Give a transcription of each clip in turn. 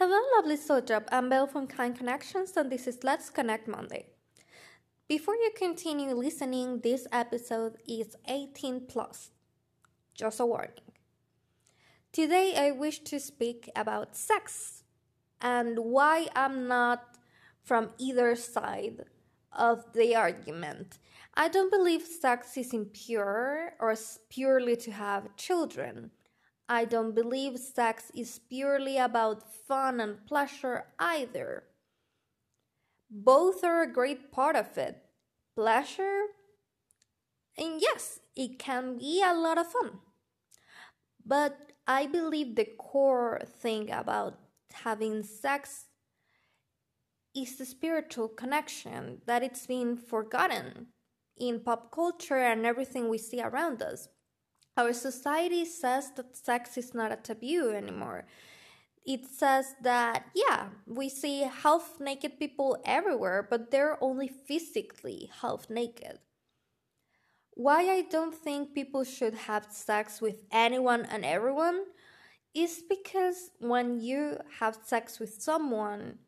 Hello, lovely soul drop. I'm Belle from Kind Connections, and this is Let's Connect Monday. Before you continue listening, this episode is 18 plus. Just a warning. Today, I wish to speak about sex and why I'm not from either side of the argument. I don't believe sex is impure or purely to have children. I don't believe sex is purely about fun and pleasure either. Both are a great part of it. Pleasure, and yes, it can be a lot of fun. But I believe the core thing about having sex is the spiritual connection that it's been forgotten in pop culture and everything we see around us. Our society says that sex is not a taboo anymore. It says that, yeah, we see half naked people everywhere, but they're only physically half naked. Why I don't think people should have sex with anyone and everyone is because when you have sex with someone,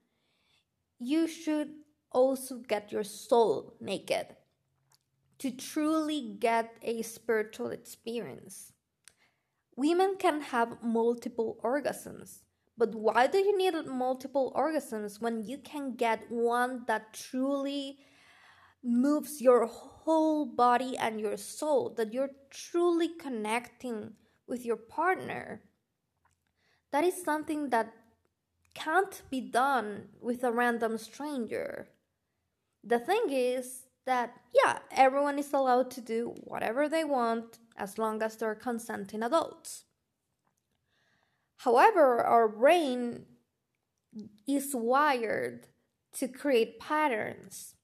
you should also get your soul naked to truly get a spiritual experience. Women can have multiple orgasms, but why do you need multiple orgasms when you can get one that truly moves your whole body and your soul, that you're truly connecting with your partner? That is something that can't be done with a random stranger. The thing is, that, yeah, everyone is allowed to do whatever they want as long as they're consenting adults. However, our brain is wired to create patterns.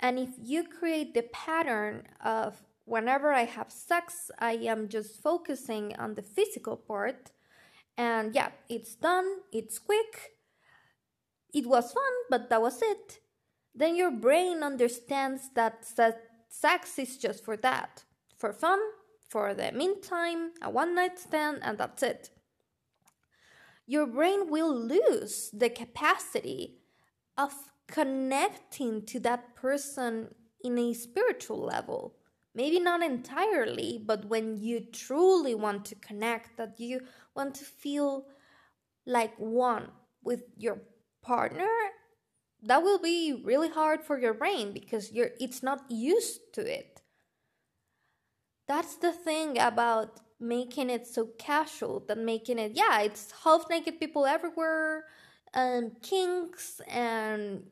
And if you create the pattern of whenever I have sex, I am just focusing on the physical part, and yeah, it's done, it's quick, it was fun, but that was it then your brain understands that sex is just for that for fun, for the meantime, a one night stand, and that's it. Your brain will lose the capacity of connecting to that person in a spiritual level. Maybe not entirely, but when you truly want to connect, that you want to feel like one with your partner that will be really hard for your brain because you're it's not used to it. That's the thing about making it so casual that making it yeah it's half naked people everywhere and kinks and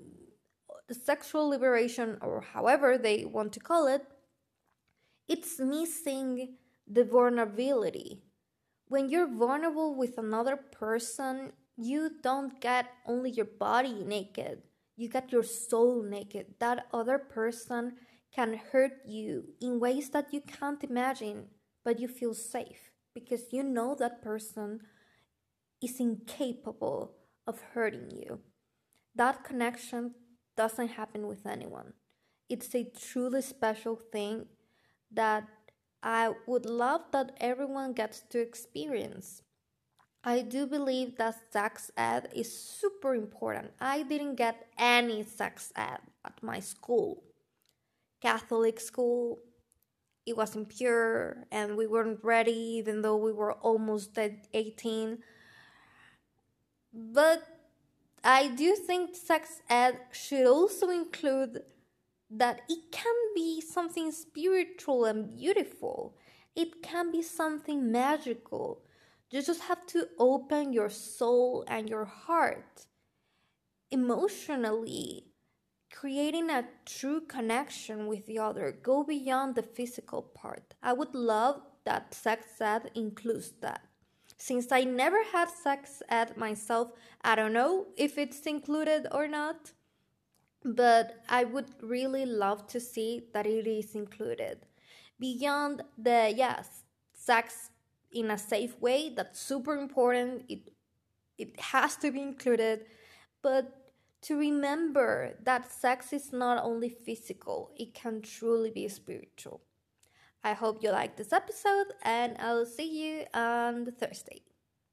sexual liberation or however they want to call it. It's missing the vulnerability. When you're vulnerable with another person you don't get only your body naked you get your soul naked. That other person can hurt you in ways that you can't imagine, but you feel safe because you know that person is incapable of hurting you. That connection doesn't happen with anyone. It's a truly special thing that I would love that everyone gets to experience. I do believe that sex ed is super important. I didn't get any sex ed at my school. Catholic school, it wasn't pure and we weren't ready even though we were almost 18. But I do think sex ed should also include that it can be something spiritual and beautiful. It can be something magical you just have to open your soul and your heart emotionally, creating a true connection with the other. Go beyond the physical part. I would love that sex ed includes that. Since I never had sex ed myself, I don't know if it's included or not, but I would really love to see that it is included. Beyond the yes, sex in a safe way that's super important. It it has to be included. But to remember that sex is not only physical it can truly be spiritual. I hope you like this episode and i'll see you on thursday